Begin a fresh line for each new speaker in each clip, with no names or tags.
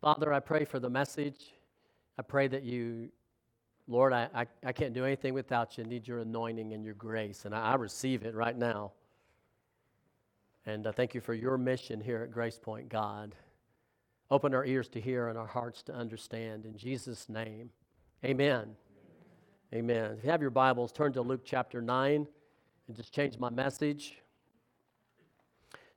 Father, I pray for the message. I pray that you, Lord, I, I, I can't do anything without you. I need your anointing and your grace, and I, I receive it right now. And I thank you for your mission here at Grace Point, God. Open our ears to hear and our hearts to understand. In Jesus' name, amen. Amen. If you have your Bibles, turn to Luke chapter 9 and just change my message.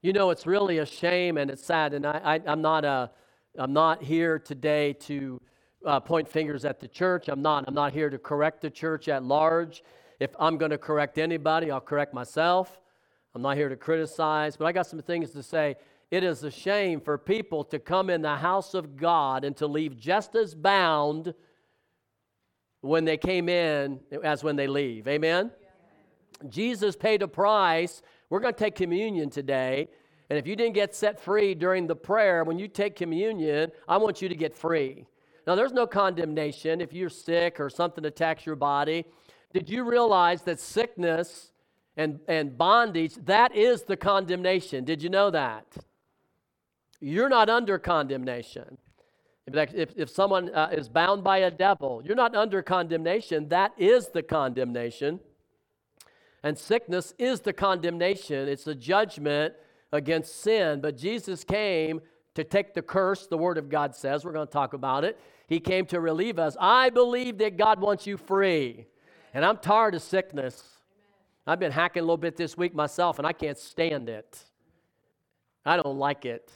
You know, it's really a shame and it's sad, and I, I, am not a I'm not here today to uh, point fingers at the church. I'm not. I'm not here to correct the church at large. If I'm going to correct anybody, I'll correct myself. I'm not here to criticize, but I got some things to say. It is a shame for people to come in the house of God and to leave just as bound when they came in as when they leave. Amen? Yeah. Jesus paid a price. We're going to take communion today. And if you didn't get set free during the prayer, when you take communion, I want you to get free. Now, there's no condemnation if you're sick or something attacks your body. Did you realize that sickness and, and bondage, that is the condemnation? Did you know that? You're not under condemnation. If, if someone uh, is bound by a devil, you're not under condemnation. That is the condemnation. And sickness is the condemnation. It's the judgment against sin. But Jesus came to take the curse, the Word of God says. We're going to talk about it. He came to relieve us. I believe that God wants you free. And I'm tired of sickness. I've been hacking a little bit this week myself, and I can't stand it. I don't like it.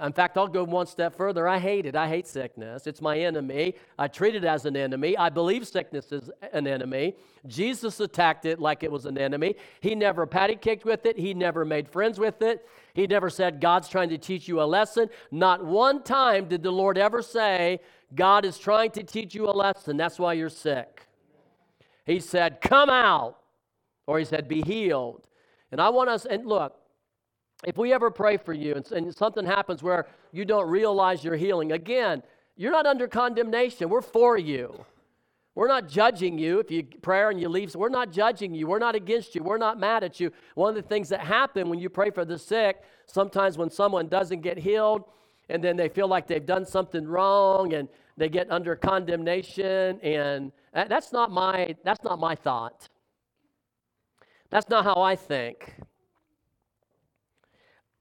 In fact, I'll go one step further. I hate it. I hate sickness. It's my enemy. I treat it as an enemy. I believe sickness is an enemy. Jesus attacked it like it was an enemy. He never patty kicked with it. He never made friends with it. He never said, God's trying to teach you a lesson. Not one time did the Lord ever say, God is trying to teach you a lesson. That's why you're sick. He said, Come out. Or he said, Be healed. And I want us, and look, if we ever pray for you and, and, something happens where you don't realize you're healing, again, you're not under condemnation. We're for you. We're not judging you if you pray and you leave. We're not judging you. We're not against you. We're not mad at you. One of the things that happen when you pray for the sick, sometimes when someone doesn't get healed and then they feel like they've done something wrong and they get under condemnation and that's not my that's not my thought. That's not how I think.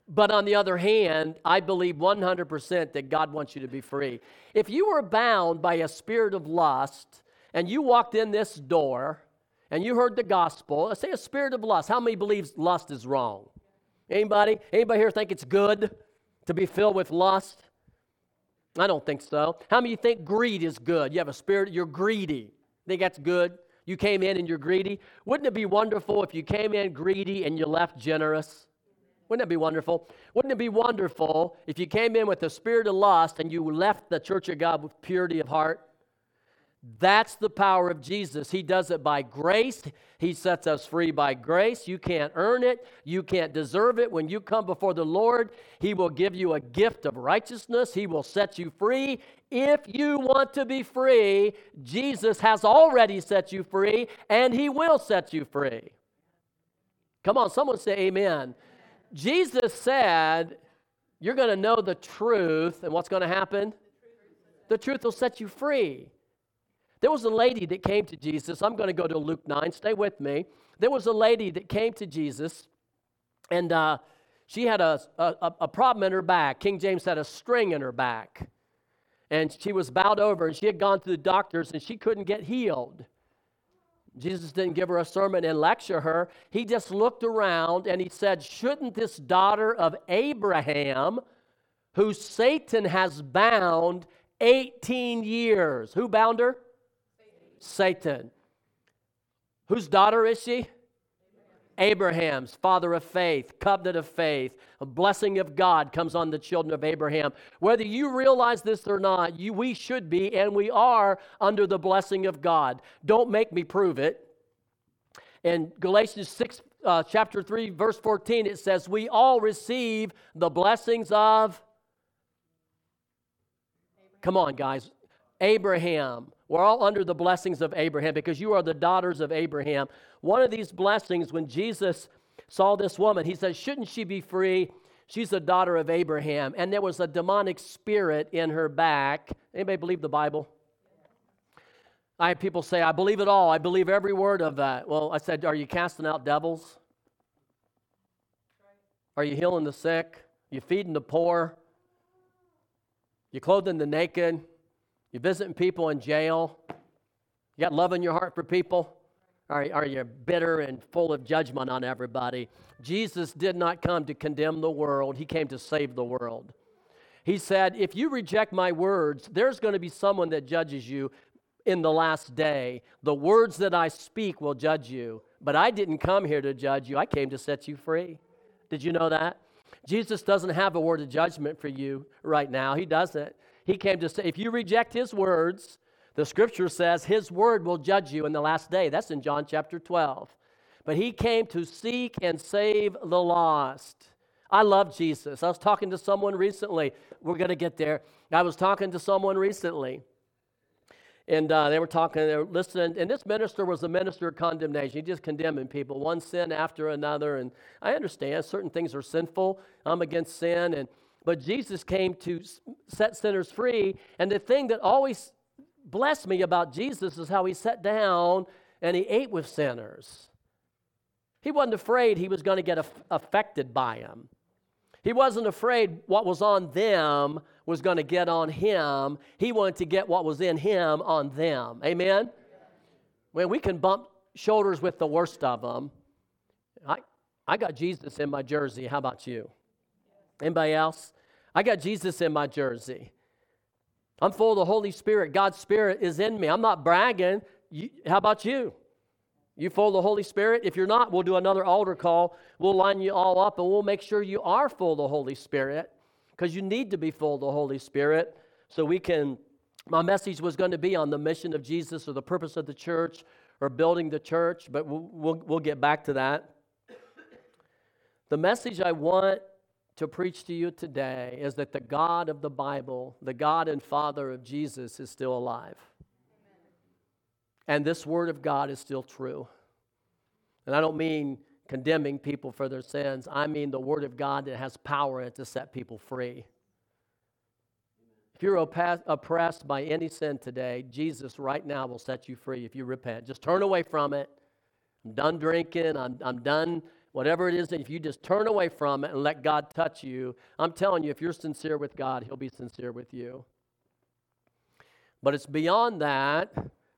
But on the other hand, I believe 100% that God wants you to be free. If you were bound by a spirit of lust and you walked in this door and you heard the gospel, say a spirit of lust, how many believes lust is wrong? Anybody? Anybody here think it's good to be filled with lust? I don't think so. How many think greed is good? You have a spirit, you're greedy. Think that's good? You came in and you're greedy. Wouldn't it be wonderful if you came in greedy and you left generous? Wouldn't it be wonderful? Wouldn't it be wonderful if you came in with the spirit of lust and you left the church of God with purity of heart? That's the power of Jesus. He does it by grace. He sets us free by grace. You can't earn it, you can't deserve it. When you come before the Lord, He will give you a gift of righteousness. He will set you free. If you want to be free, Jesus has already set you free, and He will set you free. Come on, someone say amen. Jesus said, You're going to know the truth, and what's going to happen? The truth will set you free. There was a lady that came to Jesus. I'm going to go to Luke 9. Stay with me. There was a lady that came to Jesus, and uh, she had a, a, a problem in her back. King James had a string in her back. And she was bowed over, and she had gone to the doctors, and she couldn't get healed. Jesus didn't give her a sermon and lecture her. He just looked around and he said, Shouldn't this daughter of Abraham, who Satan has bound 18 years, who bound her? Satan. Satan. Whose daughter is she? Abraham's father of faith, covenant of faith, a blessing of God comes on the children of Abraham. Whether you realize this or not, you, we should be and we are under the blessing of God. Don't make me prove it. In Galatians 6, uh, chapter 3, verse 14, it says, We all receive the blessings of. Come on, guys. Abraham. We're all under the blessings of Abraham because you are the daughters of Abraham. One of these blessings, when Jesus saw this woman, he said, Shouldn't she be free? She's a daughter of Abraham, and there was a demonic spirit in her back. Anybody believe the Bible? I have people say, I believe it all. I believe every word of that. Well, I said, Are you casting out devils? Are you healing the sick? Are you feeding the poor? You clothing the naked? You visiting people in jail? You got love in your heart for people? Are, are you bitter and full of judgment on everybody? Jesus did not come to condemn the world, He came to save the world. He said, If you reject my words, there's going to be someone that judges you in the last day. The words that I speak will judge you. But I didn't come here to judge you, I came to set you free. Did you know that? Jesus doesn't have a word of judgment for you right now. He doesn't. He came to say, if you reject his words, the scripture says his word will judge you in the last day. That's in John chapter 12. But he came to seek and save the lost. I love Jesus. I was talking to someone recently. We're going to get there. I was talking to someone recently. And uh, they were talking, they were listening, and this minister was a minister of condemnation. He just condemning people, one sin after another. And I understand certain things are sinful. I'm against sin. And but Jesus came to set sinners free. And the thing that always blessed me about Jesus is how he sat down and he ate with sinners. He wasn't afraid he was going to get affected by them. He wasn't afraid what was on them was going to get on him. He wanted to get what was in him on them. Amen? When we can bump shoulders with the worst of them. I, I got Jesus in my jersey. How about you? Anybody else? I got Jesus in my jersey. I'm full of the Holy Spirit. God's Spirit is in me. I'm not bragging. You, how about you? You full of the Holy Spirit? If you're not, we'll do another altar call. We'll line you all up and we'll make sure you are full of the Holy Spirit because you need to be full of the Holy Spirit so we can. My message was going to be on the mission of Jesus or the purpose of the church or building the church, but we'll, we'll, we'll get back to that. The message I want to preach to you today is that the God of the Bible, the God and Father of Jesus, is still alive. And this Word of God is still true. And I don't mean condemning people for their sins, I mean the Word of God that has power in it to set people free. If you're oppressed by any sin today, Jesus right now will set you free if you repent. Just turn away from it. I'm done drinking. I'm, I'm done whatever it is, if you just turn away from it and let God touch you, I'm telling you, if you're sincere with God, He'll be sincere with you. But it's beyond that.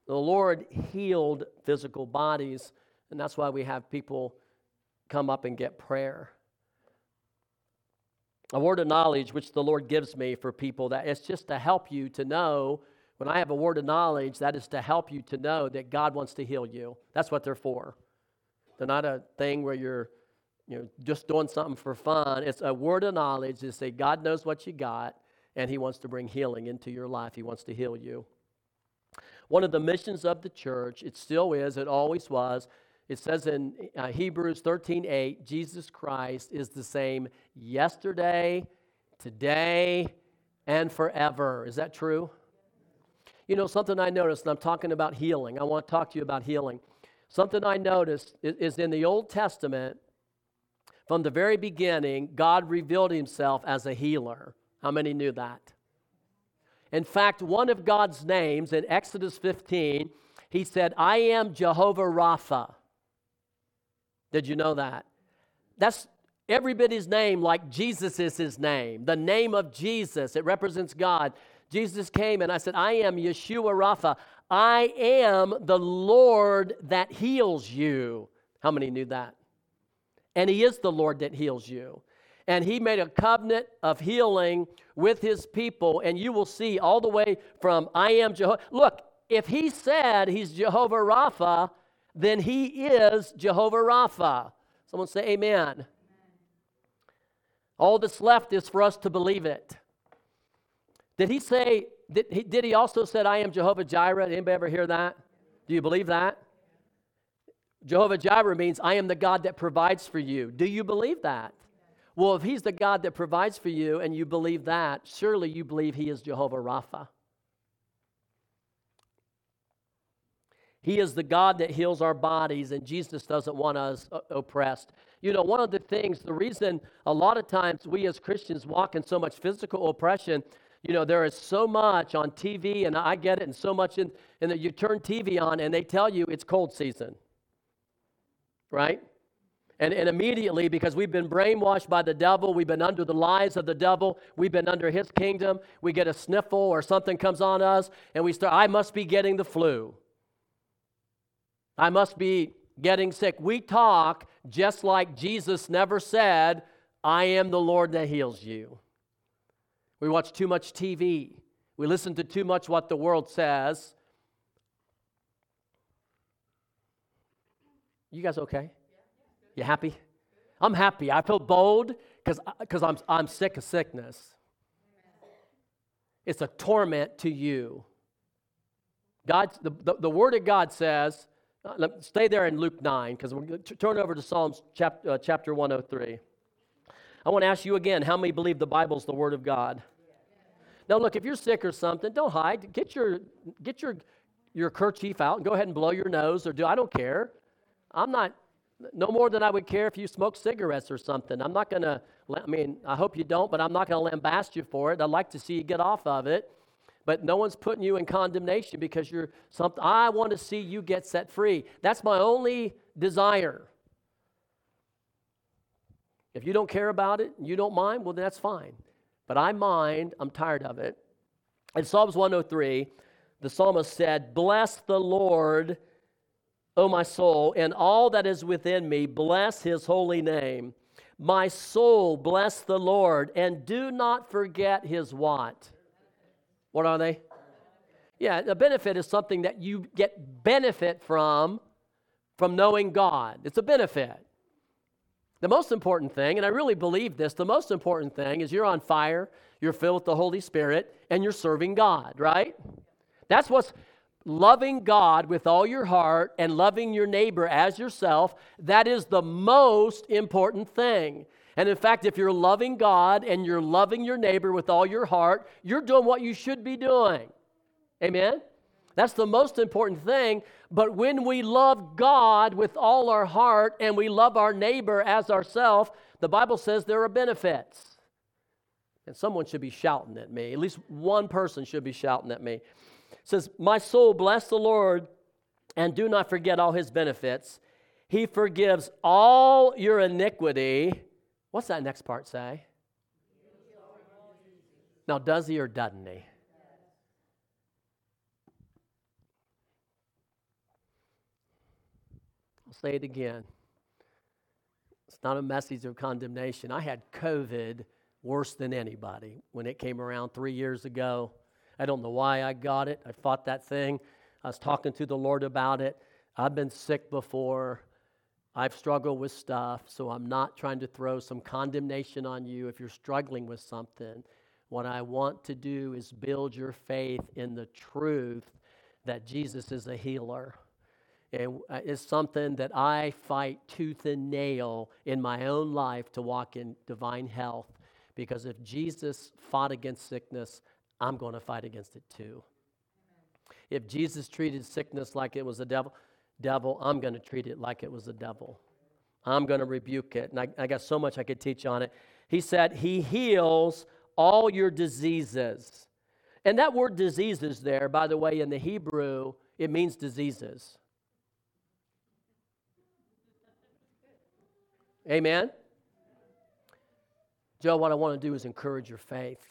The Lord healed physical bodies, and that's why we have people come up and get prayer. A word of knowledge which the Lord gives me for people that it's just to help you to know. When I have a word of knowledge, that is to help you to know that God wants to heal you. That's what they're for. They're not a thing where you're you know, just doing something for fun. It's a word of knowledge to say God knows what you got and He wants to bring healing into your life. He wants to heal you. One of the missions of the church, it still is, it always was. It says in uh, Hebrews 13 8, Jesus Christ is the same yesterday, today, and forever. Is that true? You know, something I noticed, and I'm talking about healing. I want to talk to you about healing. Something I noticed is in the Old Testament, from the very beginning, God revealed himself as a healer. How many knew that? In fact, one of God's names in Exodus 15, he said, I am Jehovah Rapha. Did you know that? That's everybody's name, like Jesus is his name. The name of Jesus, it represents God. Jesus came and I said, I am Yeshua Rapha. I am the Lord that heals you. How many knew that? And He is the Lord that heals you. And He made a covenant of healing with His people. And you will see all the way from I am Jehovah. Look, if He said He's Jehovah Rapha, then He is Jehovah Rapha. Someone say, Amen. All that's left is for us to believe it. Did he say, did he, did he also said, I am Jehovah Jireh? Anybody ever hear that? Do you believe that? Jehovah Jireh means I am the God that provides for you. Do you believe that? Well, if he's the God that provides for you and you believe that, surely you believe he is Jehovah Rapha. He is the God that heals our bodies, and Jesus doesn't want us oppressed. You know, one of the things, the reason a lot of times we as Christians walk in so much physical oppression, you know, there is so much on TV, and I get it, and so much in, and that you turn TV on and they tell you it's cold season, right? And, and immediately, because we've been brainwashed by the devil, we've been under the lies of the devil, we've been under his kingdom, we get a sniffle or something comes on us, and we start, I must be getting the flu. I must be getting sick. We talk just like Jesus never said, I am the Lord that heals you. We watch too much TV. We listen to too much what the world says. You guys okay? You happy? I'm happy. I feel bold because I'm, I'm sick of sickness. It's a torment to you. God, the, the, the Word of God says, uh, stay there in Luke 9 because we're going to turn over to Psalms chapter, uh, chapter 103. I want to ask you again how many believe the Bible's the Word of God? Now, look, if you're sick or something, don't hide. Get your, get your, your kerchief out and go ahead and blow your nose or do. I don't care. I'm not no more than I would care if you smoke cigarettes or something. I'm not going to, I mean, I hope you don't, but I'm not going to lambast you for it. I'd like to see you get off of it. But no one's putting you in condemnation because you're something. I want to see you get set free. That's my only desire. If you don't care about it, and you don't mind, well, then that's fine. But I mind, I'm tired of it. In Psalms 103, the psalmist said, Bless the Lord O my soul, and all that is within me, bless his holy name. My soul, bless the Lord, and do not forget his what? What are they? Yeah, a benefit is something that you get benefit from from knowing God. It's a benefit. The most important thing, and I really believe this, the most important thing is you're on fire, you're filled with the Holy Spirit, and you're serving God, right? That's what's loving God with all your heart and loving your neighbor as yourself, that is the most important thing. And in fact, if you're loving God and you're loving your neighbor with all your heart, you're doing what you should be doing. Amen? That's the most important thing. But when we love God with all our heart and we love our neighbor as ourselves, the Bible says there are benefits. And someone should be shouting at me. At least one person should be shouting at me says, My soul, bless the Lord and do not forget all his benefits. He forgives all your iniquity. What's that next part say? Now, does he or doesn't he? I'll say it again. It's not a message of condemnation. I had COVID worse than anybody when it came around three years ago. I don't know why I got it. I fought that thing. I was talking to the Lord about it. I've been sick before. I've struggled with stuff, so I'm not trying to throw some condemnation on you if you're struggling with something. What I want to do is build your faith in the truth that Jesus is a healer. And uh, it's something that I fight tooth and nail in my own life to walk in divine health. Because if Jesus fought against sickness, I'm going to fight against it too. If Jesus treated sickness like it was a devil, devil, I'm going to treat it like it was a devil. I'm going to rebuke it. And I, I got so much I could teach on it. He said, He heals all your diseases. And that word diseases there, by the way, in the Hebrew, it means diseases. Amen? Joe, what I want to do is encourage your faith.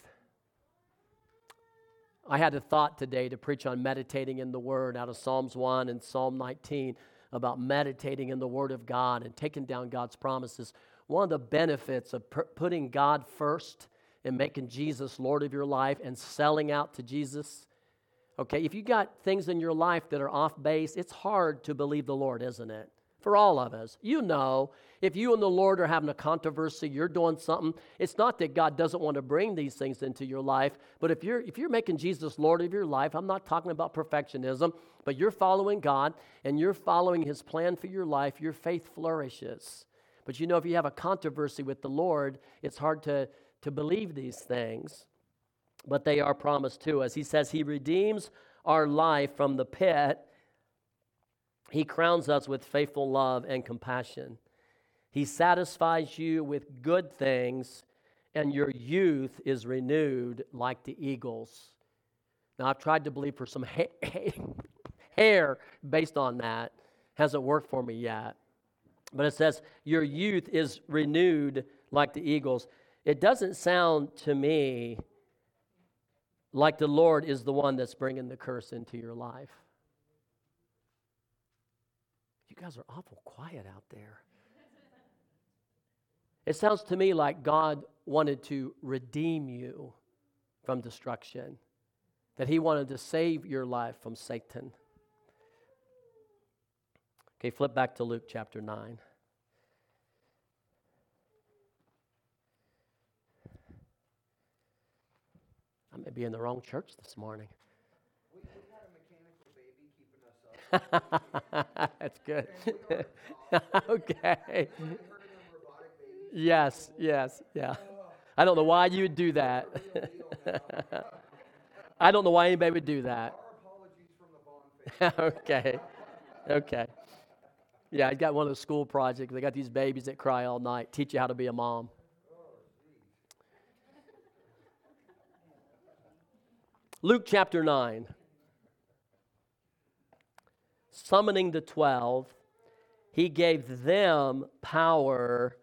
I had a thought today to preach on meditating in the Word out of Psalms 1 and Psalm 19 about meditating in the Word of God and taking down God's promises. One of the benefits of per- putting God first and making Jesus Lord of your life and selling out to Jesus. Okay, if you got things in your life that are off base, it's hard to believe the Lord, isn't it? For all of us. You know, if you and the Lord are having a controversy, you're doing something, it's not that God doesn't want to bring these things into your life, but if you're if you're making Jesus Lord of your life, I'm not talking about perfectionism, but you're following God and you're following his plan for your life, your faith flourishes. But you know if you have a controversy with the Lord, it's hard to to believe these things. But they are promised to us. He says he redeems our life from the pit He crowns us with faithful love and compassion. He satisfies you with good things, and your youth is renewed like the eagles. Now, I've tried to believe for some hair based on that. Hasn't worked for me yet. But it says, Your youth is renewed like the eagles. It doesn't sound to me like the Lord is the one that's bringing the curse into your life. Guys are awful quiet out there. It sounds to me like God wanted to redeem you from destruction, that He wanted to save your life from Satan. Okay, flip back to Luke chapter 9. I may be in the wrong church this morning. That's good. okay. Yes, yes, yeah. I don't know why you would do that. I don't know why anybody would do that. okay, okay. Yeah, I got one of the school projects. They got these babies that cry all night. Teach you how to be a mom. Luke chapter 9. Summoning the 12, he gave them power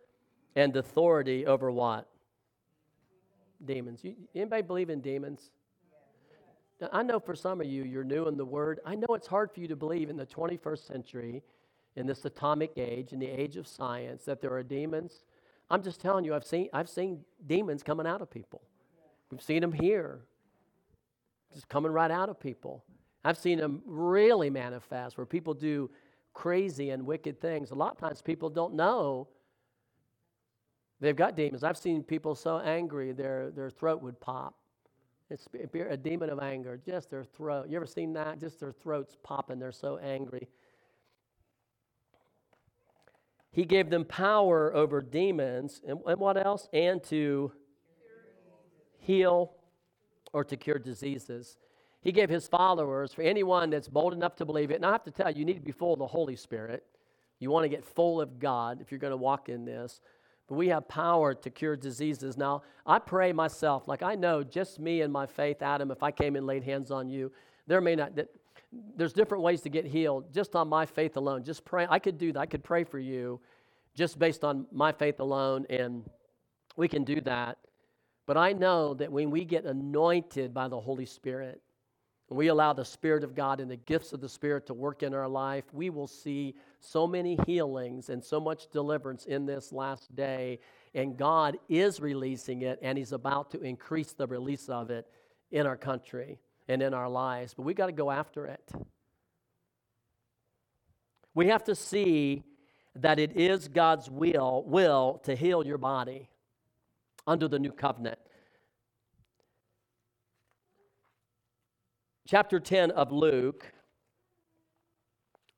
and authority over what? Demons. You, anybody believe in demons? Now, I know for some of you, you're new in the word. I know it's hard for you to believe in the 21st century, in this atomic age, in the age of science, that there are demons. I'm just telling you, I've seen, I've seen demons coming out of people. We've seen them here just coming right out of people. I've seen them really manifest where people do crazy and wicked things. A lot of times people don't know they've got demons. I've seen people so angry their, their throat would pop. It's a demon of anger, just their throat. You ever seen that? Just their throats popping. They're so angry. He gave them power over demons. And, and what else? And to heal or to cure diseases. He gave his followers, for anyone that's bold enough to believe it, and I have to tell you, you need to be full of the Holy Spirit. You want to get full of God if you're going to walk in this. But we have power to cure diseases. Now, I pray myself, like I know just me and my faith, Adam, if I came and laid hands on you, there may not, that, there's different ways to get healed just on my faith alone. Just pray. I could do that. I could pray for you just based on my faith alone, and we can do that. But I know that when we get anointed by the Holy Spirit, and we allow the Spirit of God and the gifts of the Spirit to work in our life, we will see so many healings and so much deliverance in this last day. And God is releasing it, and He's about to increase the release of it in our country and in our lives. But we've got to go after it. We have to see that it is God's will, will to heal your body under the new covenant. Chapter 10 of Luke,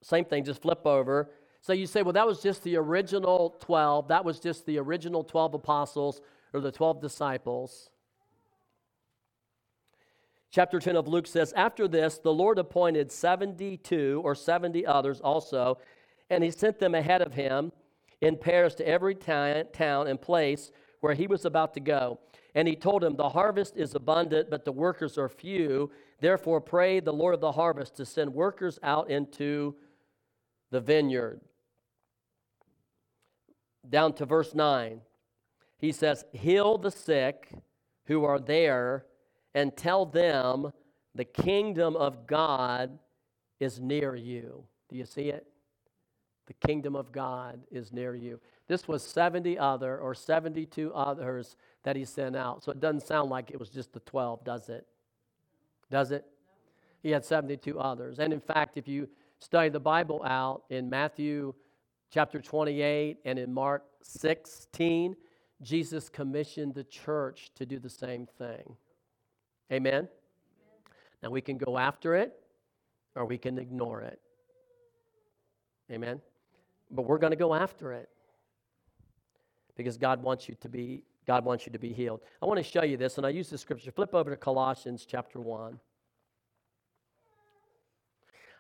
same thing, just flip over. So you say, well, that was just the original 12. That was just the original 12 apostles or the 12 disciples. Chapter 10 of Luke says, After this, the Lord appointed 72 or 70 others also, and he sent them ahead of him in pairs to every town and place where he was about to go. And he told him, The harvest is abundant, but the workers are few. Therefore, pray the Lord of the harvest to send workers out into the vineyard. Down to verse 9, he says, Heal the sick who are there and tell them the kingdom of God is near you. Do you see it? The kingdom of God is near you. This was 70 other or 72 others that he sent out. So it doesn't sound like it was just the 12, does it? Does it? He had 72 others. And in fact, if you study the Bible out in Matthew chapter 28 and in Mark 16, Jesus commissioned the church to do the same thing. Amen? Amen? Now we can go after it or we can ignore it. Amen? But we're going to go after it because God wants you to be God wants you to be healed. I want to show you this, and I use the scripture. Flip over to Colossians chapter 1.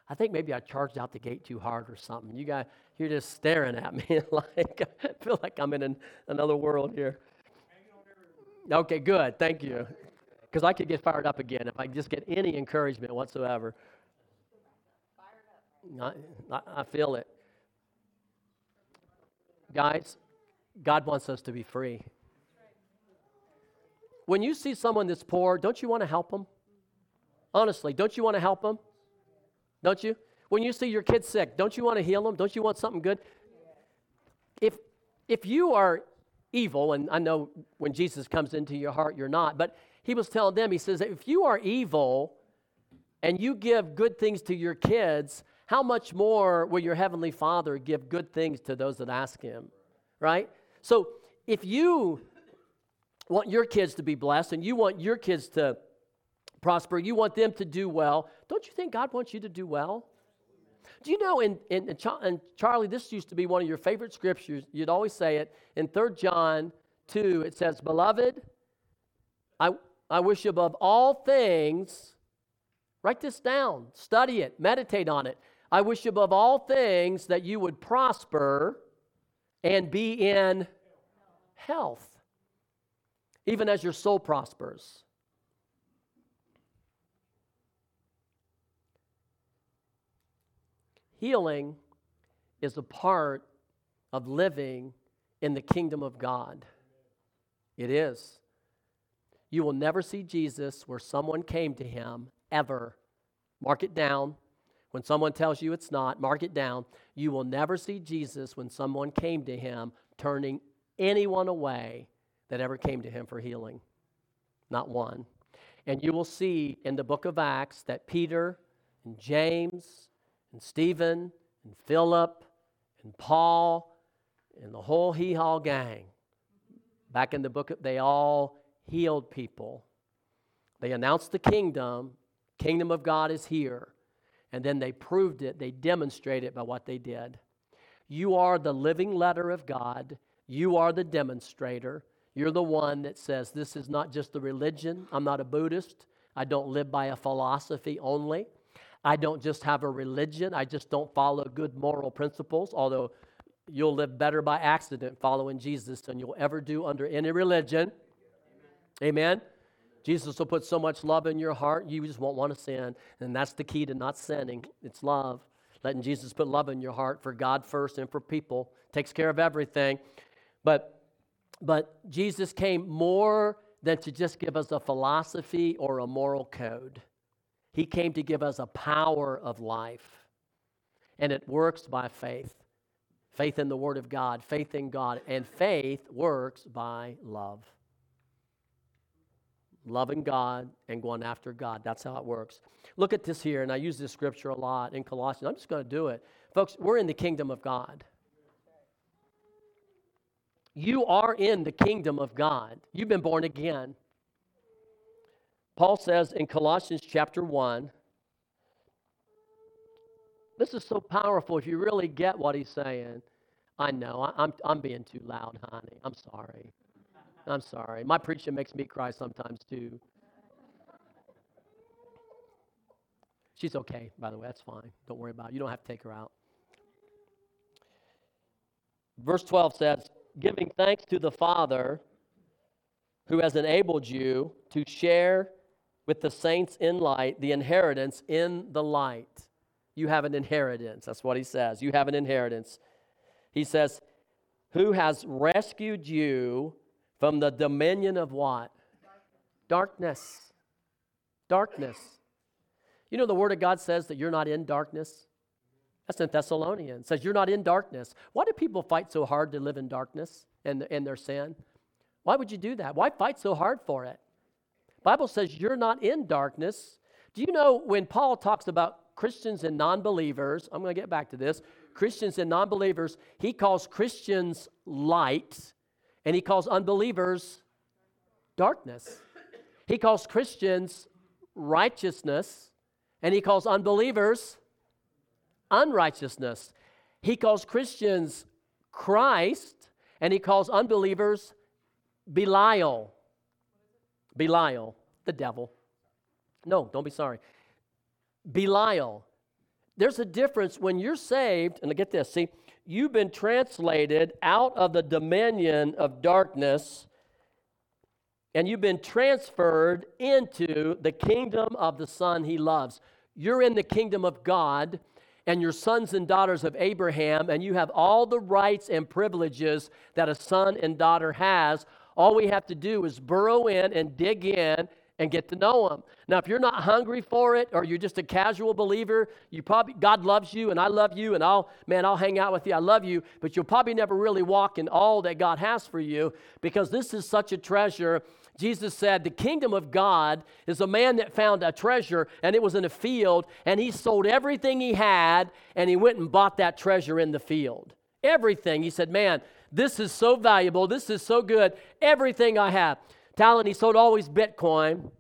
I think maybe I charged out the gate too hard or something. You guys, you're just staring at me like I feel like I'm in an, another world here. Okay, good. Thank you. Because I could get fired up again if I just get any encouragement whatsoever. I, I feel it. Guys, God wants us to be free. When you see someone that's poor, don't you want to help them? Honestly, don't you want to help them? Don't you? When you see your kid sick, don't you want to heal them? Don't you want something good? If if you are evil, and I know when Jesus comes into your heart, you're not, but he was telling them, he says, if you are evil and you give good things to your kids, how much more will your heavenly Father give good things to those that ask him? Right? So if you want your kids to be blessed and you want your kids to prosper, you want them to do well, don't you think God wants you to do well? Do you know, in, in, in, Charlie, this used to be one of your favorite scriptures. You'd always say it. In 3 John 2, it says, Beloved, I, I wish above all things, write this down, study it, meditate on it. I wish above all things that you would prosper and be in health, even as your soul prospers. Healing is a part of living in the kingdom of God. It is. You will never see Jesus where someone came to him ever. Mark it down. When someone tells you it's not, mark it down. You will never see Jesus when someone came to him turning anyone away that ever came to him for healing. Not one. And you will see in the book of Acts that Peter and James and Stephen and Philip and Paul and the whole hee haw gang, back in the book, they all healed people. They announced the kingdom, kingdom of God is here. And then they proved it, they demonstrated it by what they did. You are the living letter of God. You are the demonstrator. You're the one that says, This is not just the religion. I'm not a Buddhist. I don't live by a philosophy only. I don't just have a religion. I just don't follow good moral principles, although you'll live better by accident following Jesus than you'll ever do under any religion. Amen. Jesus will put so much love in your heart, you just won't want to sin. And that's the key to not sinning. It's love. Letting Jesus put love in your heart for God first and for people. Takes care of everything. But but Jesus came more than to just give us a philosophy or a moral code. He came to give us a power of life. And it works by faith faith in the Word of God, faith in God, and faith works by love loving God and going after God. That's how it works. Look at this here, and I use this scripture a lot in Colossians. I'm just going to do it. Folks, we're in the kingdom of God. You are in the kingdom of God. You've been born again. Paul says in Colossians chapter 1, this is so powerful if you really get what he's saying. I know, I'm, I'm being too loud, honey. I'm sorry. I'm sorry. My preaching makes me cry sometimes too. She's okay, by the way. That's fine. Don't worry about it. You don't have to take her out. Verse 12 says, Giving thanks to the Father who has enabled you to share with the saints in light the inheritance in the light. You have an inheritance. That's what he says. You have an inheritance. He says, Who has rescued you from the dominion of what? Darkness. Darkness. You know, the Word of God says that you're not in darkness. That's in Thessalonians. It says you're not in darkness. Why do people fight so hard to live in darkness and in their sin? Why would you do that? Why fight so hard for it? Bible says you're not in darkness. Do you know when Paul talks about Christians and non-believers, I'm going to get back to this. Christians and non-believers, he calls Christians light and he calls unbelievers darkness. He calls Christians righteousness, and he calls unbelievers unrighteousness. He calls Christians Christ, and he calls unbelievers Belial. Belial, the devil. No, don't be sorry. Belial. there's a difference when you're saved, and get this, see, you've been translated out of the dominion of darkness and you've been transferred into the kingdom of the Son he loves. You're in the kingdom of God, and your sons and daughters of Abraham, and you have all the rights and privileges that a son and daughter has. All we have to do is burrow in and dig in and get to know him. Now, if you're not hungry for it or you're just a casual believer, you probably God loves you and I love you and I'll man, I'll hang out with you. I love you, but you'll probably never really walk in all that God has for you because this is such a treasure. Jesus said, The kingdom of God is a man that found a treasure and it was in a field, and he sold everything he had and he went and bought that treasure in the field. Everything. He said, Man, this is so valuable. This is so good. Everything I have talent. He sold always Bitcoin,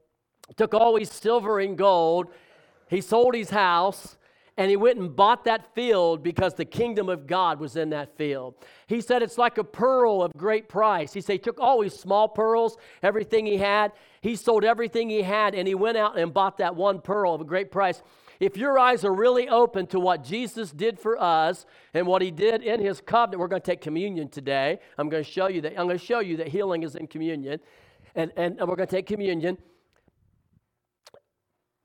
took always silver and gold. He sold his house and he went and bought that field because the kingdom of God was in that field. He said it's like a pearl of great price. He said he took all his small pearls, everything he had, he sold everything he had, and he went out and bought that one pearl of a great price. If your eyes are really open to what Jesus did for us and what he did in his covenant, we're going to take communion today. I'm going to show you that I'm going to show you that healing is in communion and, and, and we're going to take communion.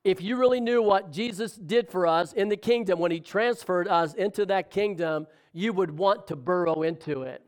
If you really knew what Jesus did for us in the kingdom when he transferred us into that kingdom, you would want to burrow into it.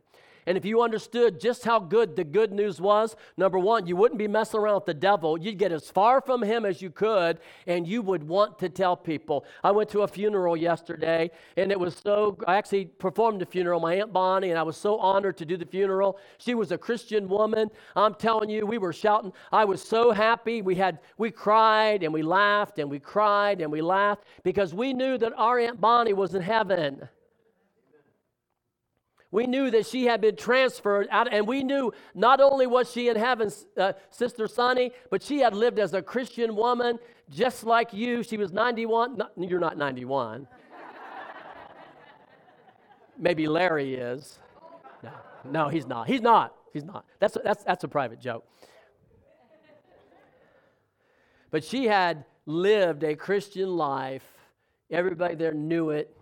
And if you understood just how good the good news was, number one, you wouldn't be messing around with the devil. You'd get as far from him as you could, and you would want to tell people. I went to a funeral yesterday, and it was so, I actually performed the funeral, my Aunt Bonnie, and I was so honored to do the funeral. She was a Christian woman. I'm telling you, we were shouting. I was so happy. We had, we cried, and we laughed, and we cried, and we laughed, because we knew that our Aunt Bonnie was in heaven we knew that she had been transferred out, and we knew not only was she in heaven, uh, Sister Sonny, but she had lived as a Christian woman just like you. She was 91. Not, you're not 91. Maybe Larry is. No, no, he's not. He's not. He's not. That's a, that's, that's a private joke. But she had lived a Christian life. Everybody there knew it.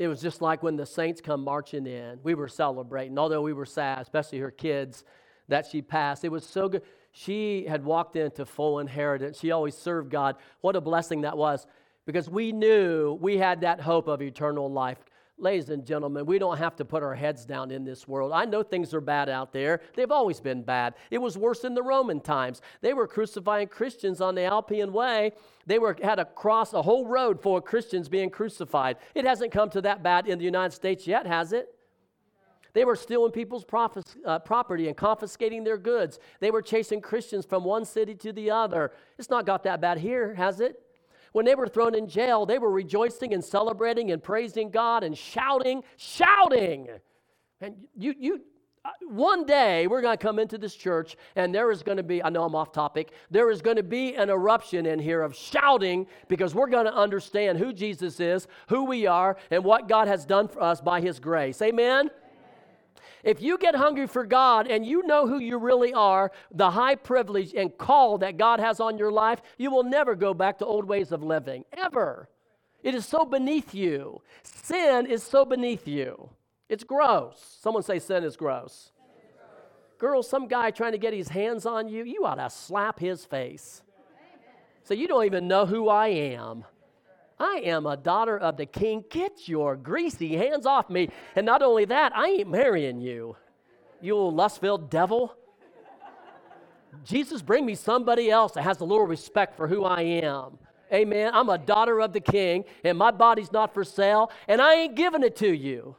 It was just like when the saints come marching in. We were celebrating, although we were sad, especially her kids, that she passed. It was so good. She had walked into full inheritance. She always served God. What a blessing that was because we knew we had that hope of eternal life. Ladies and gentlemen, we don't have to put our heads down in this world. I know things are bad out there. They've always been bad. It was worse in the Roman times. They were crucifying Christians on the Appian Way. They were had a cross, a whole road full of Christians being crucified. It hasn't come to that bad in the United States yet, has it? They were stealing people's uh, property and confiscating their goods. They were chasing Christians from one city to the other. It's not got that bad here, has it? When they were thrown in jail, they were rejoicing and celebrating and praising God and shouting, shouting. And you, you, uh, one day we're going to come into this church and there is going to be, I know I'm off topic, there is going to be an eruption in here of shouting because we're going to understand who Jesus is, who we are, and what God has done for us by His grace. Amen? If you get hungry for God and you know who you really are, the high privilege and call that God has on your life, you will never go back to old ways of living, ever. It is so beneath you. Sin is so beneath you. It's gross. Someone say sin is gross. Girl, some guy trying to get his hands on you, you ought to slap his face. So you don't even know who I am. I am a daughter of the king. Get your greasy hands off me. And not only that, I ain't marrying you, you old lust filled devil. Jesus, bring me somebody else that has a little respect for who I am. Amen. I'm a daughter of the king, and my body's not for sale, and I ain't giving it to you.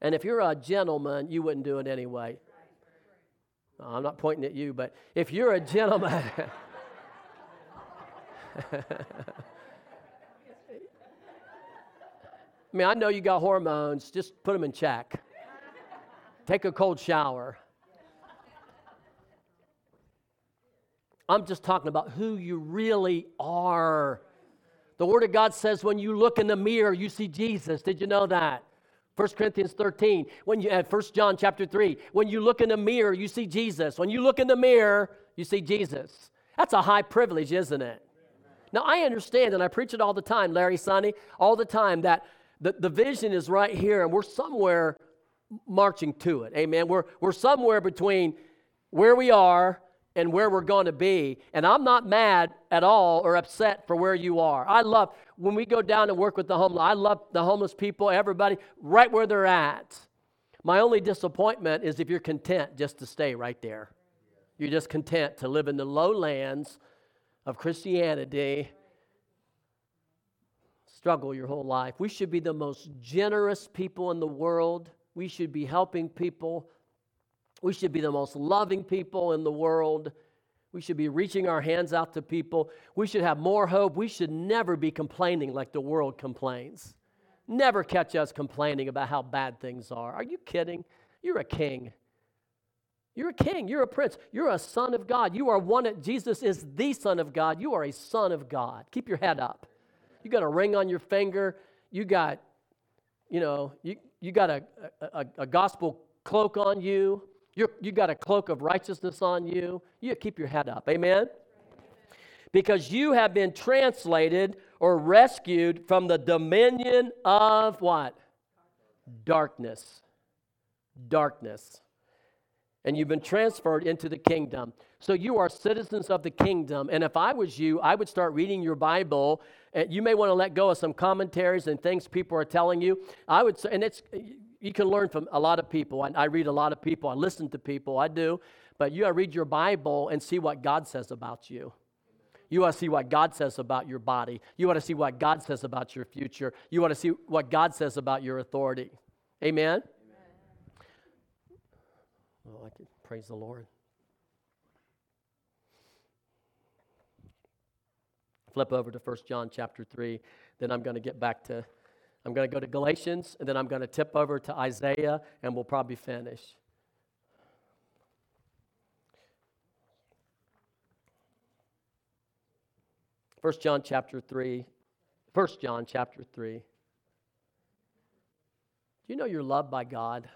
And if you're a gentleman, you wouldn't do it anyway. I'm not pointing at you, but if you're a gentleman, I mean, I know you got hormones, just put them in check. Take a cold shower. I'm just talking about who you really are. The Word of God says when you look in the mirror, you see Jesus. Did you know that? 1 Corinthians 13, when you at 1 John chapter 3, when you look in the mirror, you see Jesus. When you look in the mirror, you see Jesus. That's a high privilege, isn't it? Now, I understand, and I preach it all the time, Larry Sonny, all the time, that the, the vision is right here, and we're somewhere marching to it. Amen. We're, we're somewhere between where we are and where we're going to be. And I'm not mad at all or upset for where you are. I love when we go down and work with the homeless, I love the homeless people, everybody, right where they're at. My only disappointment is if you're content just to stay right there. You're just content to live in the lowlands of Christianity, struggle your whole life. We should be the most generous people in the world. We should be helping people. We should be the most loving people in the world. We should be reaching our hands out to people. We should have more hope. We should never be complaining like the world complains. Never catch us complaining about how bad things are. Are you kidding? You're a king. You're a king. You're a prince. You're a son of God. You are one. Jesus is the son of God. You are a son of God. Keep your head up. You got a ring on your finger. You got, you know, you, you got a, a, a gospel cloak on you. You're, you got a cloak of righteousness on you. You keep your head up. Amen? Because you have been translated or rescued from the dominion of what? Darkness. Darkness. And you've been transferred into the kingdom. So you are citizens of the kingdom. And if I was you, I would start reading your Bible. And you may want to let go of some commentaries and things people are telling you. I would say, and it's you can learn from a lot of people. I, I read a lot of people. I listen to people. I do. But you got to read your Bible and see what God says about you. You want to see what God says about your body. You want to see what God says about your future. You want to see what God says about your authority. Amen? I can praise the Lord. Flip over to 1 John chapter 3. Then I'm going to get back to I'm going to go to Galatians, and then I'm going to tip over to Isaiah, and we'll probably finish. First John chapter 3. First John chapter 3. Do you know you're loved by God?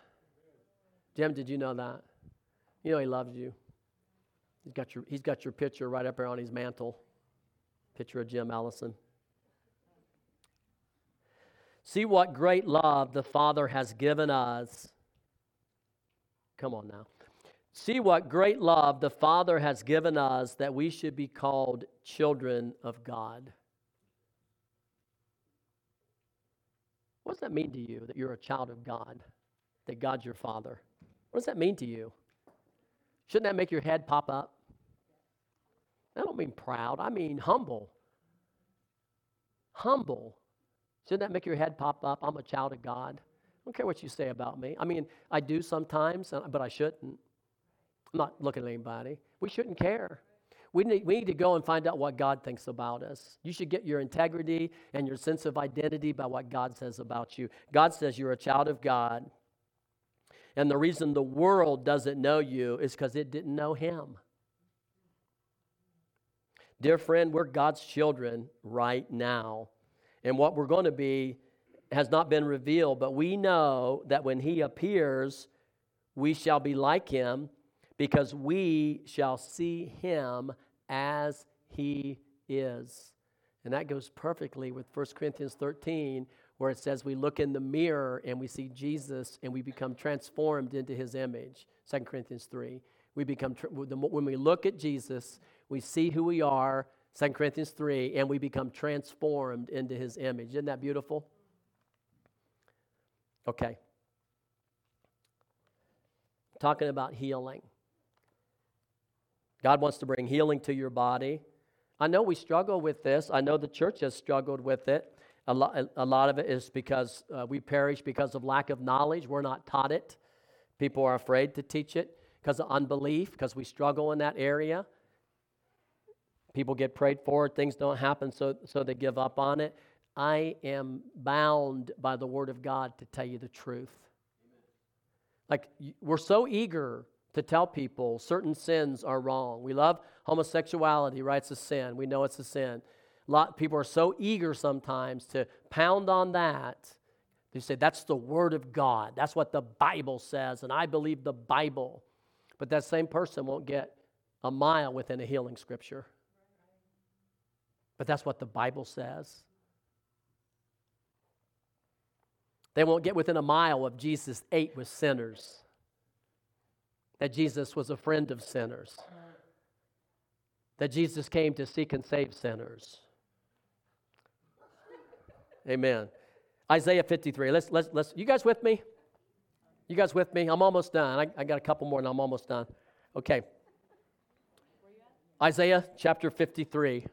Jim, did you know that? You know he loves you. He's got your, he's got your picture right up there on his mantle. Picture of Jim Allison. See what great love the Father has given us. Come on now. See what great love the Father has given us that we should be called children of God. What does that mean to you that you're a child of God? That God's your Father? What does that mean to you? Shouldn't that make your head pop up? I don't mean proud, I mean humble. Humble. Shouldn't that make your head pop up? I'm a child of God. I don't care what you say about me. I mean, I do sometimes, uh, but I shouldn't. I'm not looking at anybody. We shouldn't care. We need, we need to go and find out what God thinks about us. You should get your integrity and your sense of identity by what God says about you. God says you're a child of God. And the reason the world doesn't know you is because it didn't know Him. Dear friend, we're God's children right now. And what we're going to be has not been revealed, but we know that when he appears, we shall be like him because we shall see him as he is. And that goes perfectly with 1 Corinthians 13, where it says we look in the mirror and we see Jesus and we become transformed into his image. 2 Corinthians 3. We become, when we look at Jesus, we see who we are 2 Corinthians 3, and we become transformed into his image. Isn't that beautiful? Okay. Talking about healing. God wants to bring healing to your body. I know we struggle with this. I know the church has struggled with it. A lot, a lot of it is because uh, we perish because of lack of knowledge. We're not taught it. People are afraid to teach it because of unbelief, because we struggle in that area. People get prayed for, things don't happen, so, so they give up on it. I am bound by the Word of God to tell you the truth. Like, we're so eager to tell people certain sins are wrong. We love homosexuality, right? It's a sin. We know it's a sin. Lot people are so eager sometimes to pound on that. They say, that's the Word of God. That's what the Bible says, and I believe the Bible. But that same person won't get a mile within a healing scripture. But that's what the Bible says. They won't get within a mile of Jesus ate with sinners, that Jesus was a friend of sinners, that Jesus came to seek and save sinners. Amen. Isaiah 53. Let's, let's, let's, you guys with me? You guys with me? I'm almost done. I, I got a couple more and I'm almost done. Okay. Isaiah chapter 53.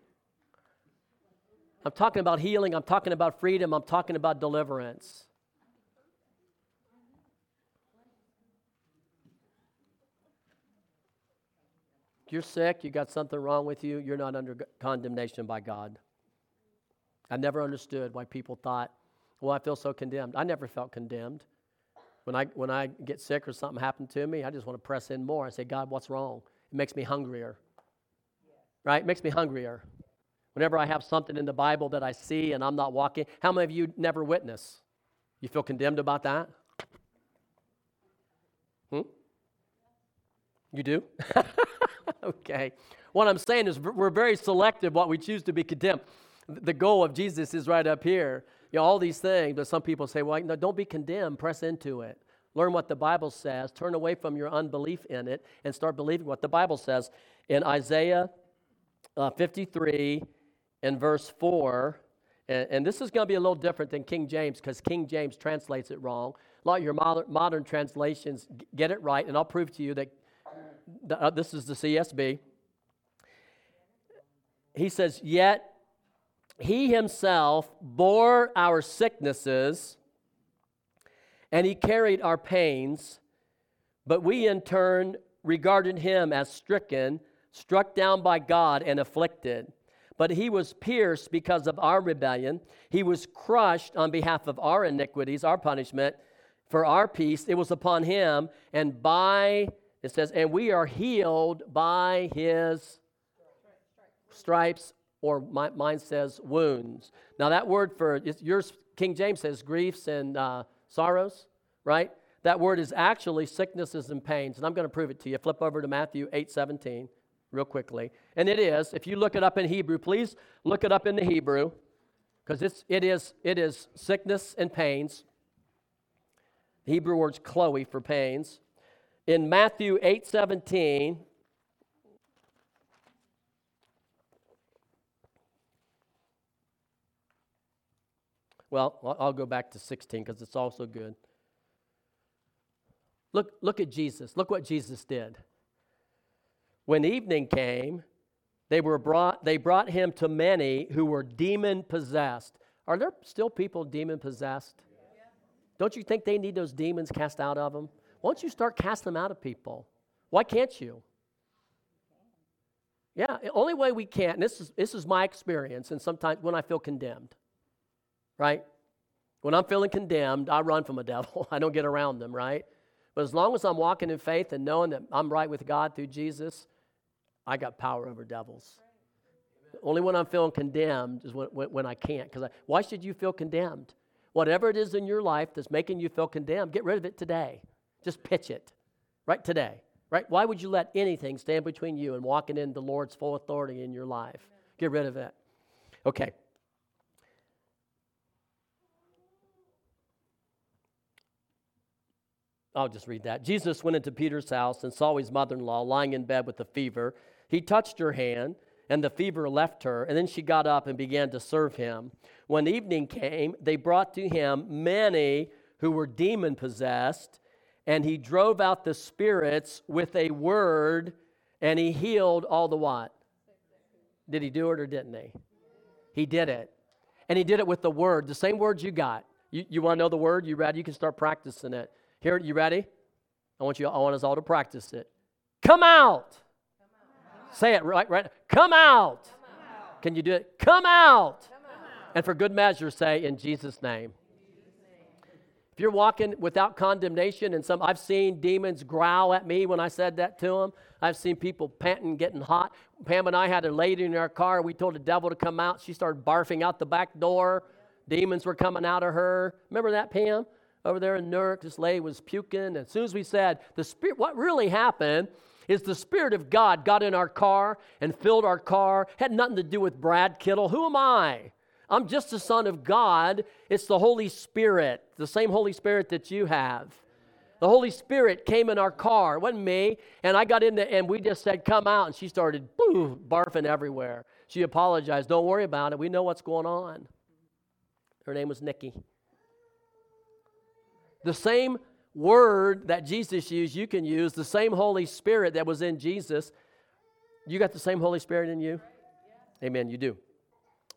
I'm talking about healing. I'm talking about freedom. I'm talking about deliverance. You're sick, you got something wrong with you, you're not under condemnation by God. I never understood why people thought, well, I feel so condemned. I never felt condemned. When I, when I get sick or something happened to me, I just want to press in more. I say, God, what's wrong? It makes me hungrier. Right? It makes me hungrier. Whenever I have something in the Bible that I see and I'm not walking, how many of you never witness? You feel condemned about that? Hmm? You do? okay. What I'm saying is we're very selective what we choose to be condemned. The goal of Jesus is right up here. You know, all these things, but some people say, well, no, don't be condemned, press into it. Learn what the Bible says, turn away from your unbelief in it, and start believing what the Bible says. In Isaiah uh, 53 and verse 4, and, and this is going to be a little different than King James because King James translates it wrong. A lot of your modern, modern translations get it right, and I'll prove to you that the, uh, this is the CSB. He says, Yet he himself bore our sicknesses and he carried our pains, but we in turn regarded him as stricken, struck down by God, and afflicted. But he was pierced because of our rebellion, he was crushed on behalf of our iniquities, our punishment. For our peace, it was upon him, and by, it says, and we are healed by his stripes or my, mine says wounds. Now, that word for yours, King James says griefs and uh, sorrows, right? That word is actually sicknesses and pains. And I'm going to prove it to you. Flip over to Matthew 8 17 real quickly. And it is, if you look it up in Hebrew, please look it up in the Hebrew because it, is, it is sickness and pains. The Hebrew word's chloe for pains. In Matthew 8 17, Well, I'll go back to 16 because it's also good. Look, look at Jesus. Look what Jesus did. When evening came, they were brought they brought him to many who were demon possessed. Are there still people demon possessed? Yeah. Don't you think they need those demons cast out of them? Why don't you start casting them out of people? Why can't you? Yeah, the only way we can, and this is this is my experience, and sometimes when I feel condemned right? When I'm feeling condemned, I run from a devil. I don't get around them, right? But as long as I'm walking in faith and knowing that I'm right with God through Jesus, I got power over devils. Only when I'm feeling condemned is when, when, when I can't. Because why should you feel condemned? Whatever it is in your life that's making you feel condemned, get rid of it today. Just pitch it right today. Right? Why would you let anything stand between you and walking in the Lord's full authority in your life? Get rid of it. Okay. I'll just read that. Jesus went into Peter's house and saw his mother in law lying in bed with a fever. He touched her hand, and the fever left her, and then she got up and began to serve him. When evening came, they brought to him many who were demon possessed, and he drove out the spirits with a word, and he healed all the what? Did he do it or didn't he? He did it. And he did it with the word, the same words you got. You, you want to know the word? You read, You can start practicing it. Here, you ready? I want you. I want us all to practice it. Come out. Come out. Say it right. Right. Come out. Come out. Can you do it? Come out. Come out. And for good measure, say in Jesus' name. If you're walking without condemnation, and some I've seen demons growl at me when I said that to them. I've seen people panting, getting hot. Pam and I had a lady in our car. We told the devil to come out. She started barfing out the back door. Demons were coming out of her. Remember that, Pam? Over there in Newark. This lady was puking. And as soon as we said, the spirit, what really happened is the Spirit of God got in our car and filled our car, had nothing to do with Brad Kittle. Who am I? I'm just a son of God. It's the Holy Spirit, the same Holy Spirit that you have. The Holy Spirit came in our car. It wasn't me. And I got in there and we just said, come out. And she started barfing everywhere. She apologized. Don't worry about it. We know what's going on. Her name was Nikki. The same word that Jesus used, you can use. The same Holy Spirit that was in Jesus. You got the same Holy Spirit in you? Amen. You do.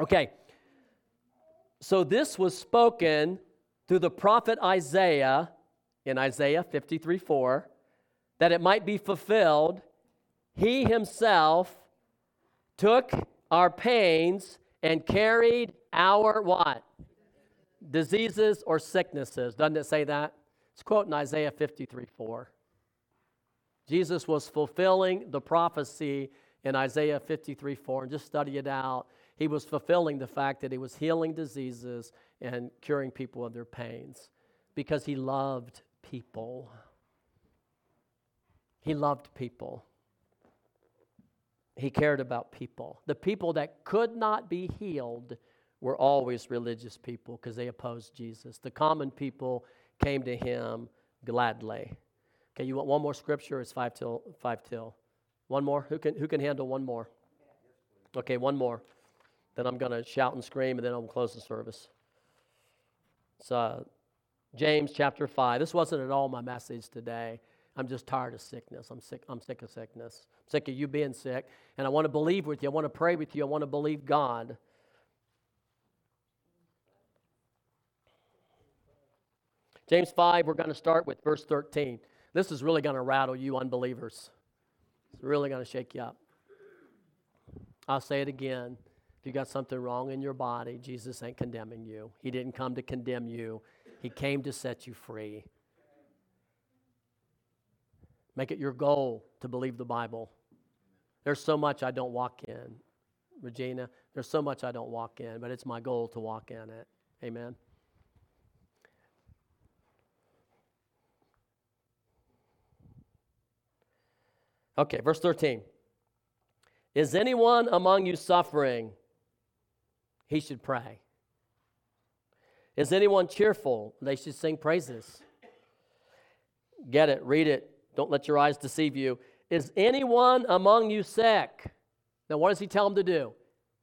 Okay. So this was spoken through the prophet Isaiah in Isaiah 53 4, that it might be fulfilled. He himself took our pains and carried our what? Diseases or sicknesses. Doesn't it say that? It's quoting Isaiah 53 4. Jesus was fulfilling the prophecy in Isaiah 53 4, and just study it out. He was fulfilling the fact that he was healing diseases and curing people of their pains because he loved people. He loved people. He cared about people. The people that could not be healed were always religious people because they opposed Jesus. The common people came to him gladly. Okay, you want one more scripture? It's five till five till. One more? Who can who can handle one more? Okay, one more. Then I'm gonna shout and scream and then I'll close the service. It's uh, James chapter 5. This wasn't at all my message today. I'm just tired of sickness. I'm sick. I'm sick of sickness. I'm sick of you being sick. And I want to believe with you. I want to pray with you. I want to believe God. James 5, we're going to start with verse 13. This is really going to rattle you unbelievers. It's really going to shake you up. I'll say it again. If you got something wrong in your body, Jesus ain't condemning you. He didn't come to condemn you, He came to set you free. Make it your goal to believe the Bible. There's so much I don't walk in, Regina. There's so much I don't walk in, but it's my goal to walk in it. Amen. Okay, verse 13. Is anyone among you suffering? He should pray. Is anyone cheerful? They should sing praises. Get it, read it. Don't let your eyes deceive you. Is anyone among you sick? Now, what does he tell them to do?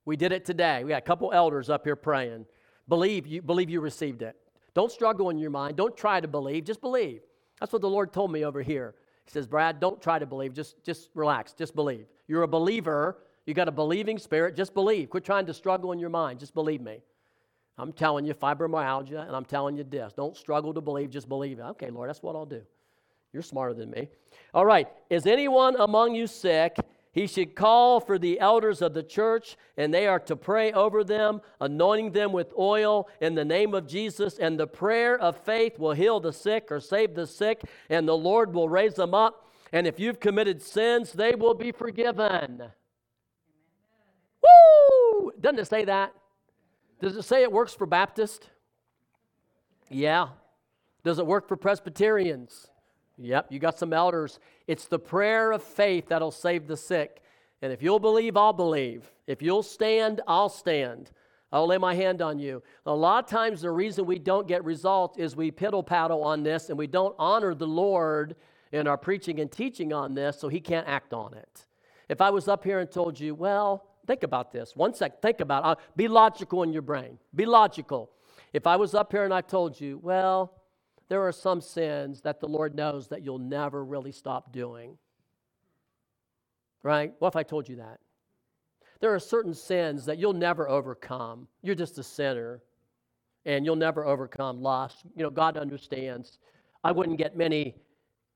We did it today. We got a couple elders up here praying. Believe you believe you received it. Don't struggle in your mind. Don't try to believe. Just believe. That's what the Lord told me over here. He says, Brad, don't try to believe. Just, just relax. Just believe. You're a believer. You got a believing spirit. Just believe. Quit trying to struggle in your mind. Just believe me. I'm telling you fibromyalgia and I'm telling you this. Don't struggle to believe. Just believe. Okay, Lord, that's what I'll do. You're smarter than me. All right. Is anyone among you sick? He should call for the elders of the church, and they are to pray over them, anointing them with oil in the name of Jesus. And the prayer of faith will heal the sick or save the sick, and the Lord will raise them up. And if you've committed sins, they will be forgiven. Woo! Doesn't it say that? Does it say it works for Baptists? Yeah. Does it work for Presbyterians? Yep, you got some elders. It's the prayer of faith that'll save the sick. And if you'll believe, I'll believe. If you'll stand, I'll stand. I'll lay my hand on you. A lot of times, the reason we don't get results is we piddle paddle on this and we don't honor the Lord in our preaching and teaching on this, so He can't act on it. If I was up here and told you, well, think about this. One sec, think about it. Be logical in your brain. Be logical. If I was up here and I told you, well, there are some sins that the Lord knows that you'll never really stop doing. Right? What if I told you that? There are certain sins that you'll never overcome. You're just a sinner and you'll never overcome lust. You know, God understands. I wouldn't get many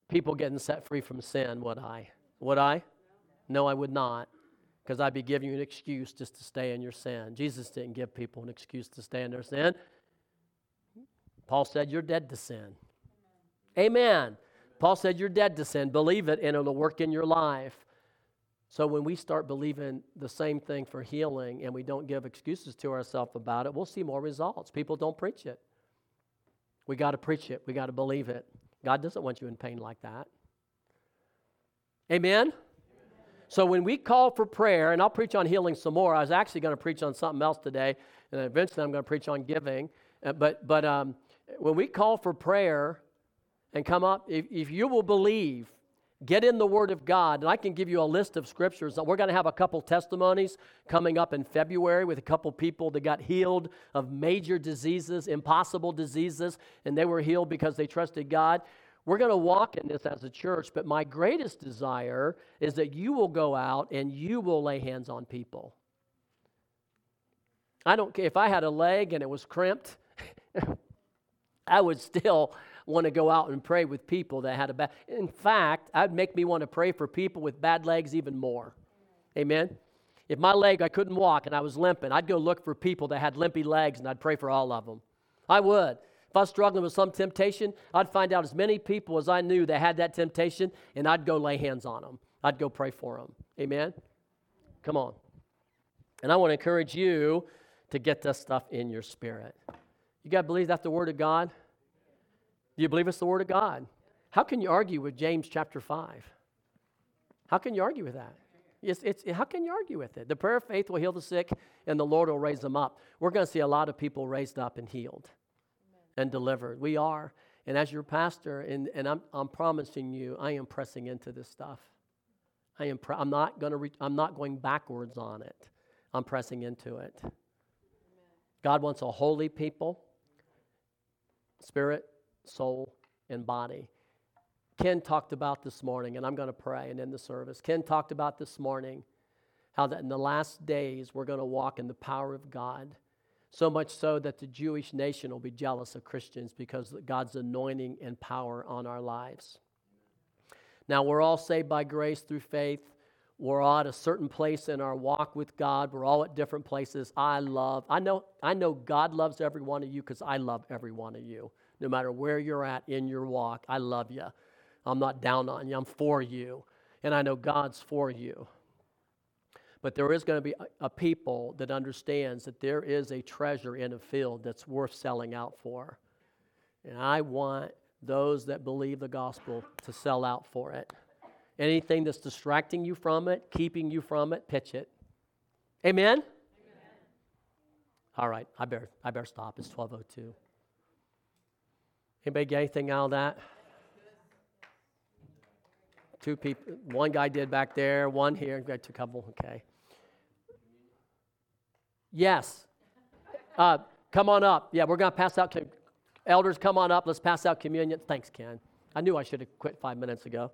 people getting set free from sin, would I? Would I? No, I would not, because I'd be giving you an excuse just to stay in your sin. Jesus didn't give people an excuse to stay in their sin. Paul said, You're dead to sin. Amen. Paul said, You're dead to sin. Believe it, and it'll work in your life. So when we start believing the same thing for healing and we don't give excuses to ourselves about it, we'll see more results. People don't preach it. We got to preach it, we got to believe it. God doesn't want you in pain like that. Amen? So when we call for prayer, and I'll preach on healing some more. I was actually going to preach on something else today, and eventually I'm going to preach on giving. Uh, but but um, when we call for prayer and come up, if, if you will believe, get in the Word of God, and I can give you a list of scriptures. We're going to have a couple testimonies coming up in February with a couple people that got healed of major diseases, impossible diseases, and they were healed because they trusted God. We're going to walk in this as a church, but my greatest desire is that you will go out and you will lay hands on people. I don't care if I had a leg and it was crimped, I would still want to go out and pray with people that had a bad. In fact, I'd make me want to pray for people with bad legs even more. Amen. If my leg I couldn't walk and I was limping, I'd go look for people that had limpy legs and I'd pray for all of them. I would. If I was struggling with some temptation, I'd find out as many people as I knew that had that temptation, and I'd go lay hands on them. I'd go pray for them. Amen? Come on. And I want to encourage you to get this stuff in your spirit. You got to believe that's the Word of God? Do you believe it's the Word of God? How can you argue with James chapter 5? How can you argue with that? It's, it's, how can you argue with it? The prayer of faith will heal the sick, and the Lord will raise them up. We're going to see a lot of people raised up and healed and delivered. We are. And as your pastor, and, and I'm, I'm promising you, I am pressing into this stuff. I am pre- I'm not going to re- I'm not going backwards on it. I'm pressing into it. Amen. God wants a holy people, spirit, soul, and body. Ken talked about this morning, and I'm going to pray and end the service. Ken talked about this morning how that in the last days we're going to walk in the power of God so much so that the Jewish nation will be jealous of Christians because of God's anointing and power on our lives. Now, we're all saved by grace through faith. We're all at a certain place in our walk with God. We're all at different places. I love, I know, I know God loves every one of you because I love every one of you. No matter where you're at in your walk, I love you. I'm not down on you, I'm for you. And I know God's for you. But there is going to be a, a people that understands that there is a treasure in a field that's worth selling out for. And I want those that believe the gospel to sell out for it. Anything that's distracting you from it, keeping you from it, pitch it. Amen? Amen. All right, I better, I better stop. It's 1202. Anybody get anything out of that? Two people, one guy did back there, one here, got two couple, okay. Yes. Uh, come on up. Yeah, we're going to pass out. elders, come on up. Let's pass out communion. Thanks, Ken. I knew I should have quit five minutes ago.